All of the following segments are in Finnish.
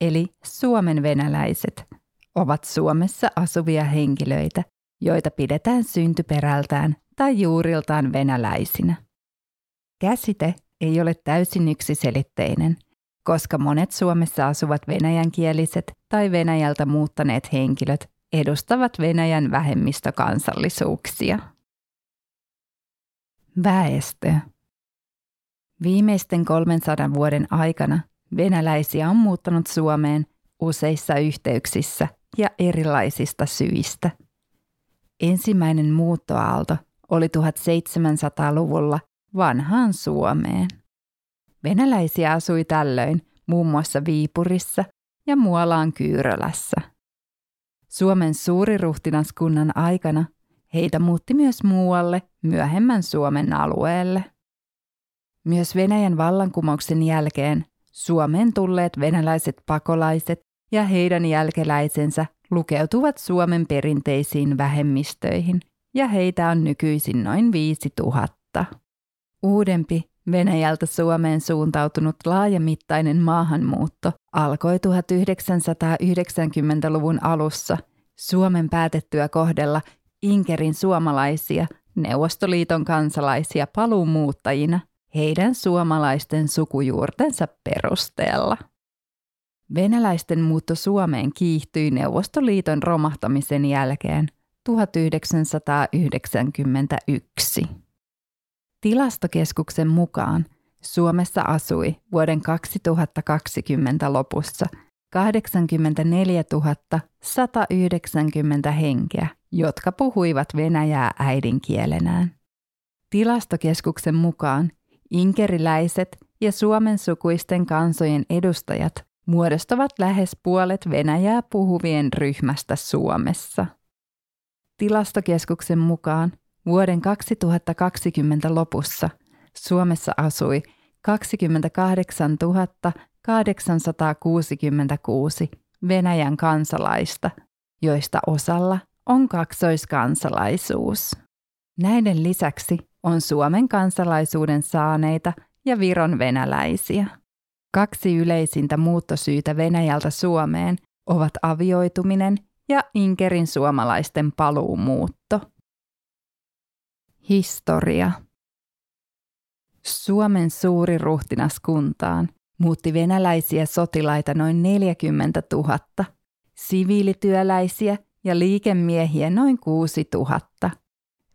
eli Suomen venäläiset, ovat Suomessa asuvia henkilöitä, joita pidetään syntyperältään tai juuriltaan venäläisinä. Käsite ei ole täysin yksiselitteinen, koska monet Suomessa asuvat venäjänkieliset tai Venäjältä muuttaneet henkilöt edustavat Venäjän vähemmistökansallisuuksia. Väestö. Viimeisten 300 vuoden aikana venäläisiä on muuttanut Suomeen useissa yhteyksissä ja erilaisista syistä. Ensimmäinen muuttoaalto oli 1700-luvulla vanhaan Suomeen. Venäläisiä asui tällöin muun muassa Viipurissa ja Muolaan Kyyrölässä. Suomen suuriruhtinaskunnan aikana heitä muutti myös muualle myöhemmän Suomen alueelle. Myös Venäjän vallankumouksen jälkeen Suomeen tulleet venäläiset pakolaiset ja heidän jälkeläisensä lukeutuvat Suomen perinteisiin vähemmistöihin, ja heitä on nykyisin noin 5000. Uudempi Venäjältä Suomeen suuntautunut laajamittainen maahanmuutto alkoi 1990-luvun alussa Suomen päätettyä kohdella Inkerin suomalaisia Neuvostoliiton kansalaisia paluumuuttajina heidän suomalaisten sukujuurtensa perusteella. Venäläisten muutto Suomeen kiihtyi Neuvostoliiton romahtamisen jälkeen 1991. Tilastokeskuksen mukaan Suomessa asui vuoden 2020 lopussa 84 190 henkeä, jotka puhuivat venäjää äidinkielenään. Tilastokeskuksen mukaan inkeriläiset ja suomen sukuisten kansojen edustajat muodostavat lähes puolet venäjää puhuvien ryhmästä Suomessa. Tilastokeskuksen mukaan vuoden 2020 lopussa Suomessa asui 28 866 Venäjän kansalaista, joista osalla on kaksoiskansalaisuus. Näiden lisäksi on Suomen kansalaisuuden saaneita ja Viron venäläisiä. Kaksi yleisintä muuttosyytä Venäjältä Suomeen ovat avioituminen ja Inkerin suomalaisten paluumuutto. Historia Suomen suuri ruhtinaskuntaan muutti venäläisiä sotilaita noin 40 000, siviilityöläisiä ja liikemiehiä noin 6 000.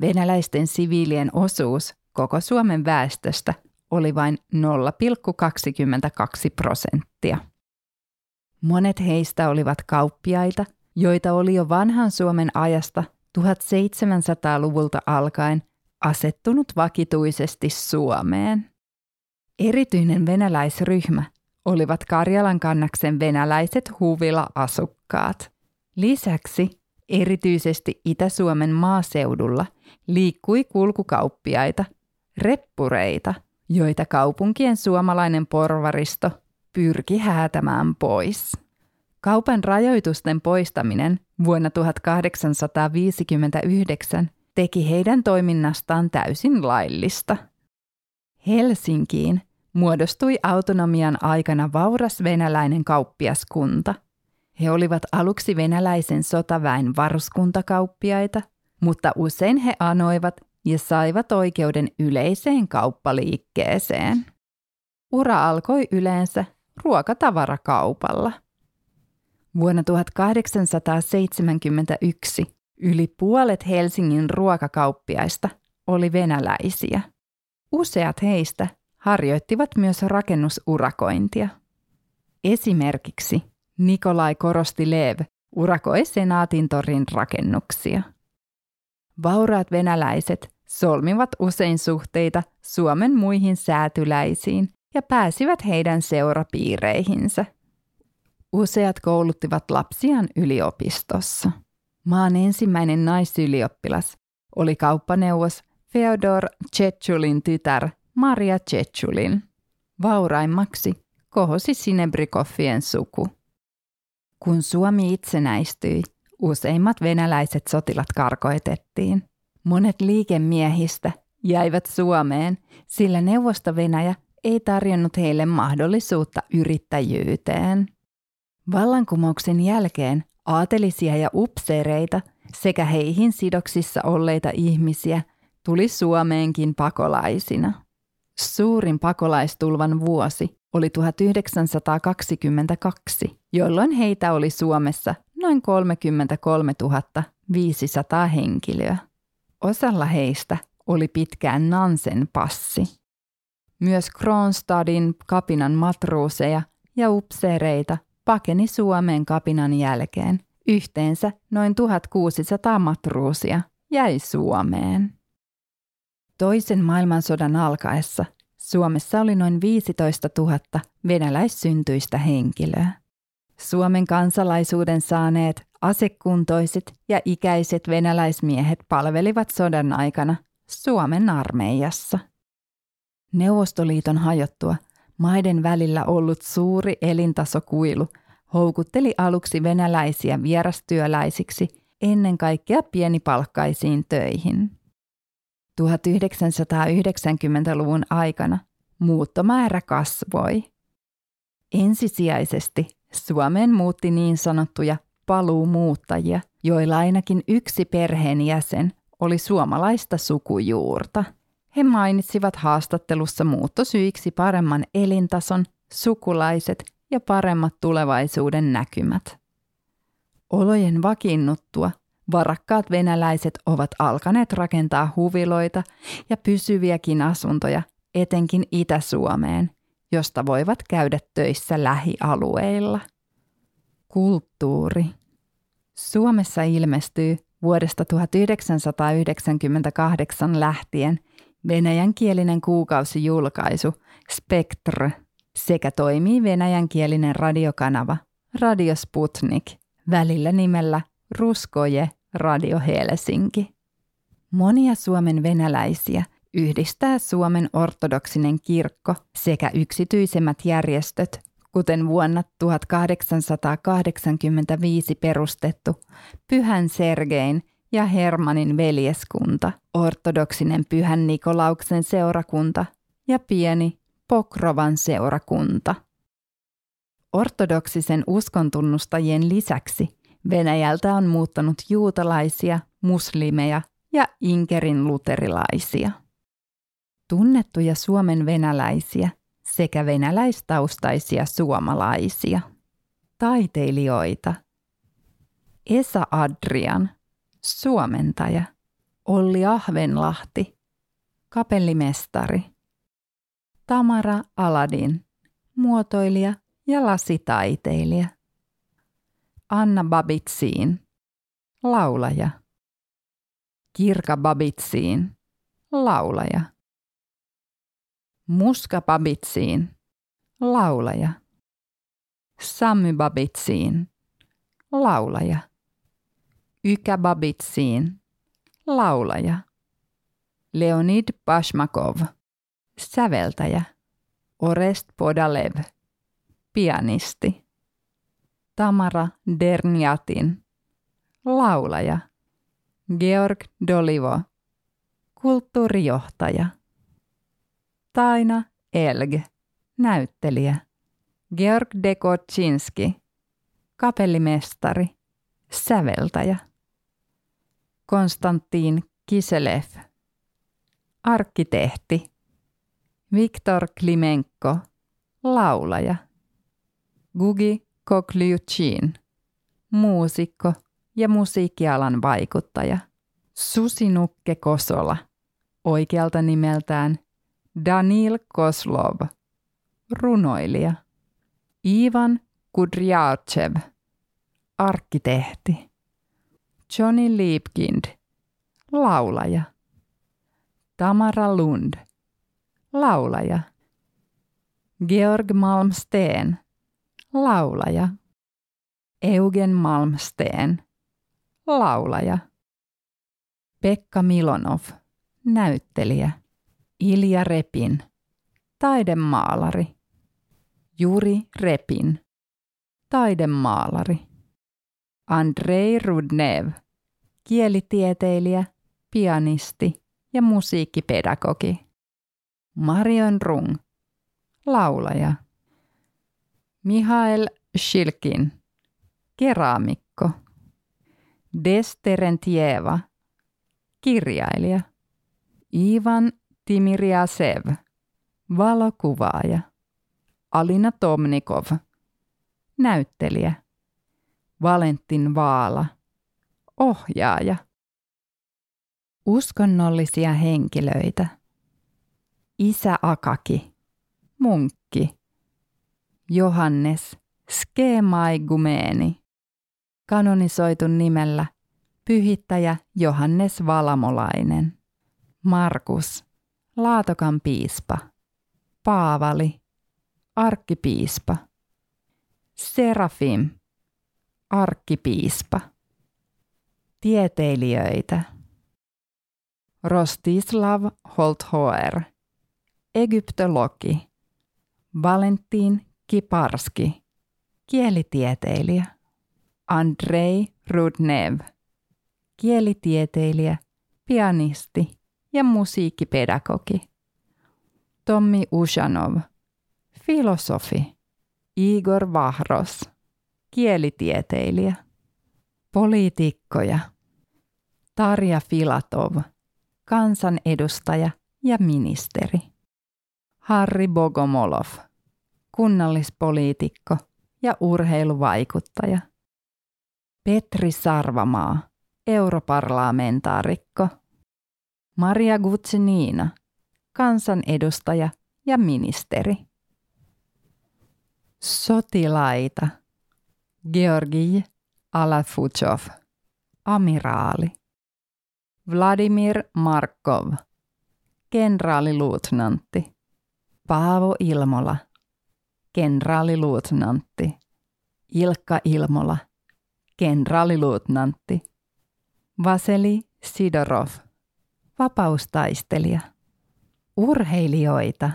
Venäläisten siviilien osuus koko Suomen väestöstä oli vain 0,22 prosenttia. Monet heistä olivat kauppiaita, joita oli jo vanhan Suomen ajasta 1700-luvulta alkaen asettunut vakituisesti Suomeen. Erityinen venäläisryhmä olivat Karjalan kannaksen venäläiset huvila-asukkaat. Lisäksi erityisesti Itä-Suomen maaseudulla liikkui kulkukauppiaita, reppureita, joita kaupunkien suomalainen porvaristo pyrki häätämään pois. Kaupan rajoitusten poistaminen vuonna 1859 teki heidän toiminnastaan täysin laillista. Helsinkiin muodostui autonomian aikana vauras venäläinen kauppiaskunta. He olivat aluksi venäläisen sotaväen varuskuntakauppiaita, mutta usein he anoivat ja saivat oikeuden yleiseen kauppaliikkeeseen. Ura alkoi yleensä ruokatavarakaupalla. Vuonna 1871 yli puolet Helsingin ruokakauppiaista oli venäläisiä. Useat heistä harjoittivat myös rakennusurakointia. Esimerkiksi Nikolai Korostilev urakoi Senaatintorin rakennuksia. Vauraat venäläiset solmivat usein suhteita Suomen muihin säätyläisiin ja pääsivät heidän seurapiireihinsä. Useat kouluttivat lapsiaan yliopistossa. Maan ensimmäinen naisylioppilas oli kauppaneuvos Feodor Chechulin tytär Maria Chechulin. Vauraimmaksi kohosi Sinebrikoffien suku. Kun Suomi itsenäistyi, useimmat venäläiset sotilat karkoitettiin. Monet liikemiehistä jäivät Suomeen, sillä Neuvosto-Venäjä ei tarjonnut heille mahdollisuutta yrittäjyyteen. Vallankumouksen jälkeen aatelisia ja upseereita sekä heihin sidoksissa olleita ihmisiä tuli Suomeenkin pakolaisina. Suurin pakolaistulvan vuosi oli 1922, jolloin heitä oli Suomessa noin 33 500 henkilöä. Osalla heistä oli pitkään Nansen passi. Myös Kronstadin kapinan matruuseja ja upseereita pakeni Suomeen kapinan jälkeen. Yhteensä noin 1600 matruusia jäi Suomeen. Toisen maailmansodan alkaessa Suomessa oli noin 15 000 venäläissyntyistä henkilöä. Suomen kansalaisuuden saaneet asekuntoiset ja ikäiset venäläismiehet palvelivat sodan aikana Suomen armeijassa. Neuvostoliiton hajottua maiden välillä ollut suuri elintasokuilu houkutteli aluksi venäläisiä vierastyöläisiksi ennen kaikkea pienipalkkaisiin töihin. 1990-luvun aikana muuttomäärä kasvoi. Ensisijaisesti Suomeen muutti niin sanottuja paluumuuttajia, joilla ainakin yksi perheenjäsen oli suomalaista sukujuurta. He mainitsivat haastattelussa muuttosyiksi paremman elintason, sukulaiset ja paremmat tulevaisuuden näkymät. Olojen vakiinnuttua varakkaat venäläiset ovat alkaneet rakentaa huviloita ja pysyviäkin asuntoja etenkin Itä-Suomeen, josta voivat käydä töissä lähialueilla. Kulttuuri. Suomessa ilmestyy vuodesta 1998 lähtien venäjänkielinen kuukausijulkaisu Spektr sekä toimii venäjänkielinen radiokanava Radio Sputnik välillä nimellä Ruskoje Radio Helsinki. Monia Suomen venäläisiä yhdistää Suomen ortodoksinen kirkko sekä yksityisemmät järjestöt, kuten vuonna 1885 perustettu Pyhän Sergein ja Hermanin veljeskunta, ortodoksinen Pyhän Nikolauksen seurakunta ja pieni Pokrovan seurakunta. Ortodoksisen uskontunnustajien lisäksi Venäjältä on muuttanut juutalaisia, muslimeja ja Inkerin luterilaisia. Tunnettuja Suomen venäläisiä sekä venäläistaustaisia suomalaisia. Taiteilijoita. Esa Adrian, suomentaja. Olli Ahvenlahti, kapellimestari. Tamara Aladin, muotoilija ja lasitaiteilija. Anna Babitsiin, laulaja. Kirka Babitsiin, laulaja. Muska Babitsiin, laulaja. Sammy Babitsiin, laulaja. Ykä Babitsiin, laulaja. Leonid Bashmakov, säveltäjä. Orest Podalev, pianisti. Tamara Derniatin, laulaja. Georg Dolivo, kulttuurijohtaja. Taina Elg, näyttelijä. Georg Dekoczynski, kapellimestari, säveltäjä. Konstantin Kiselev, arkkitehti. Viktor Klimenko, laulaja. Gugi Kokliuchin, muusikko ja musiikkialan vaikuttaja. Susinukke Kosola, oikealta nimeltään Danil Koslov, runoilija. Ivan Kudryavtsev, arkkitehti. Johnny Liebkind, laulaja. Tamara Lund, laulaja. Georg Malmsteen, laulaja. Eugen Malmsteen, laulaja. Pekka Milonov, näyttelijä. Ilja Repin, taidemaalari. Juri Repin, taidemaalari. Andrei Rudnev, kielitieteilijä, pianisti ja musiikkipedagogi. Marion Rung, laulaja. Mihail Shilkin, keraamikko. Desterentieva, kirjailija. Ivan Timiriasev, valokuvaaja. Alina Tomnikov, näyttelijä. Valentin Vaala, ohjaaja. Uskonnollisia henkilöitä. Isä Akaki, munkki. Johannes Skemaigumeeni, kanonisoitu nimellä pyhittäjä Johannes Valamolainen. Markus, Laatokan piispa. Paavali, arkkipiispa. Serafim, arkkipiispa. Tieteilijöitä. Rostislav Holthoer, egyptologi. Valentin Kiparski, kielitieteilijä. Andrei Rudnev, kielitieteilijä, pianisti ja musiikkipedagogi. Tommi Ushanov, filosofi. Igor Vahros, kielitieteilijä. Poliitikkoja. Tarja Filatov, kansanedustaja ja ministeri. Harri Bogomolov, kunnallispoliitikko ja urheiluvaikuttaja. Petri Sarvamaa, europarlamentaarikko. Maria Gutsinina, kansanedustaja ja ministeri. Sotilaita. Georgi Alafuchov, amiraali. Vladimir Markov, kenraaliluutnantti. Paavo Ilmola, kenraaliluutnantti. Ilkka Ilmola, kenraaliluutnantti. Vaseli Sidorov, vapaustaistelija. Urheilijoita.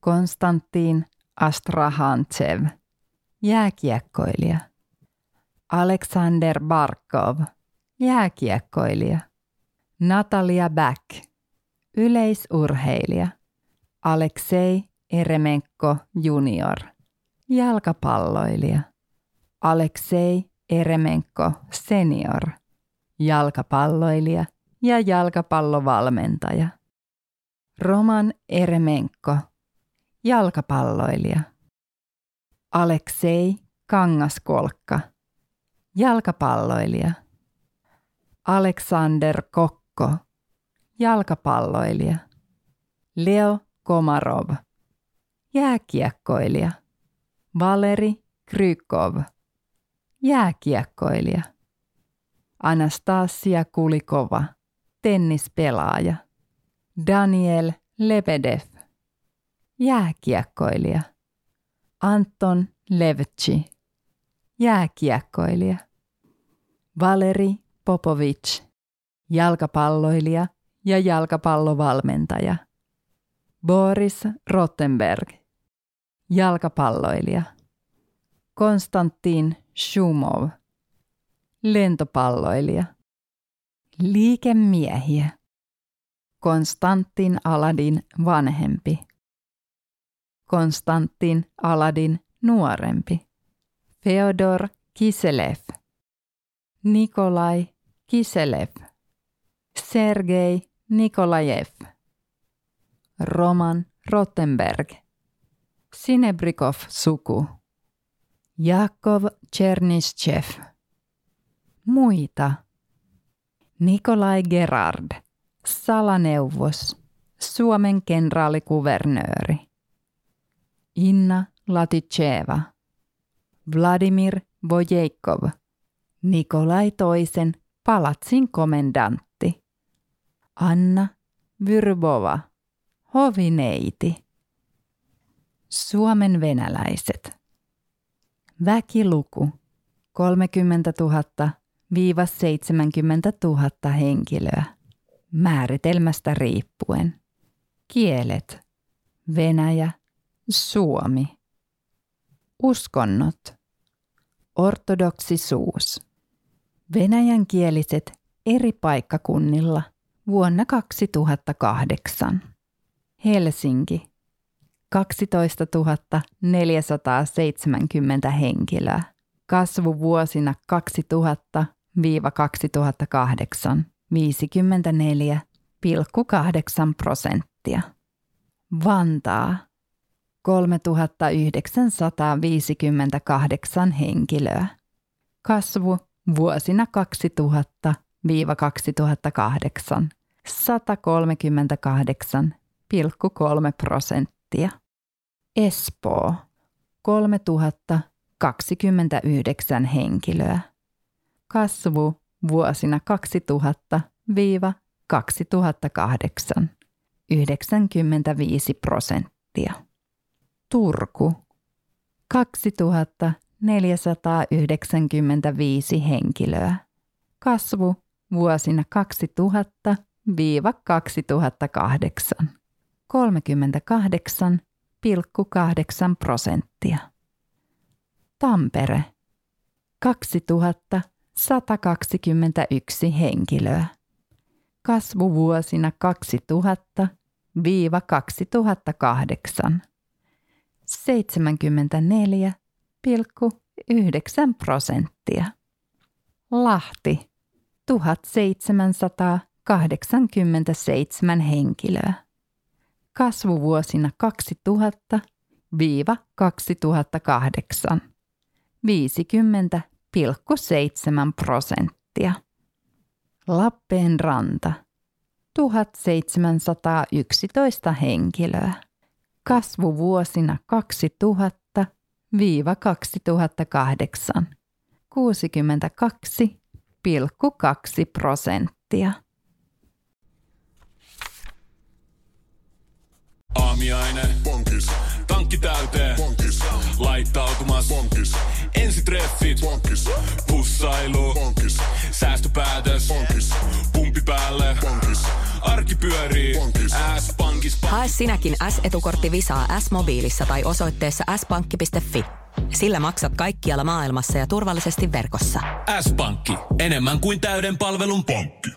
Konstantin Astrahantsev, jääkiekkoilija. Alexander Barkov, jääkiekkoilija. Natalia Back, yleisurheilija. Aleksei Eremenko junior, jalkapalloilija. Aleksei Eremenko senior, jalkapalloilija ja jalkapallovalmentaja. Roman Eremenko, jalkapalloilija. Aleksei Kangaskolkka, jalkapalloilija. Alexander Kokko, jalkapalloilija. Leo Komarov, jääkiekkoilija. Valeri Krykov, jääkiekkoilija. Anastasia Kulikova, tennispelaaja. Daniel Lebedev, jääkiekkoilija. Anton Levci, jääkiekkoilija. Valeri Popovic, jalkapalloilija ja jalkapallovalmentaja. Boris Rottenberg, jalkapalloilija. Konstantin Shumov, lentopalloilija. Liikemiehiä. Konstantin Aladin vanhempi. Konstantin Aladin nuorempi. Feodor Kiselev. Nikolai Kiselev. Sergei Nikolajev. Roman Rottenberg. Sinebrikov suku. Jakov Chernischev. Muita. Nikolai Gerard. Salaneuvos. Suomen kenraalikuvernööri. Inna Laticheva. Vladimir Vojeikov. Nikolai toisen palatsin komendantti. Anna Vyrbova. Hovineiti. Suomen venäläiset. Väkiluku 30 000 70 000 henkilöä, määritelmästä riippuen. Kielet. Venäjä, Suomi. Uskonnot. Ortodoksisuus. Venäjänkieliset eri paikkakunnilla vuonna 2008. Helsinki. 12 470 henkilöä. Kasvu vuosina 2000 2008 54,8 prosenttia. Vantaa 3958 henkilöä. Kasvu vuosina 2000 2008 138,3 prosenttia. Espoo 3029 henkilöä kasvu vuosina 2000-2008 95 prosenttia. Turku 2495 henkilöä. Kasvu vuosina 2000-2008 38,8 prosenttia. Tampere 2000 121 henkilöä. Kasvu vuosina 2000-2008 74,9 prosenttia. Lahti 1787 henkilöä. Kasvu vuosina 2000-2008 50 7 prosenttia. Lappeenranta 1711 henkilöä. Kasvu vuosina 2000 2008 62,2 prosenttia. Aamiainen. Bonkis. Tankki täyteen. Bonkis. Laittautumas. Bonkis. Ensitreffit. Bonkis. Pussailu. Bonkis. Säästöpäätös. Bonkis. Pumpi päälle. Bonkis. Arki pyörii. S-pankis. Hae sinäkin S-etukortti Visaa S-mobiilissa tai osoitteessa s-pankki.fi. Sillä maksat kaikkialla maailmassa ja turvallisesti verkossa. S-pankki. Enemmän kuin täyden palvelun pankki.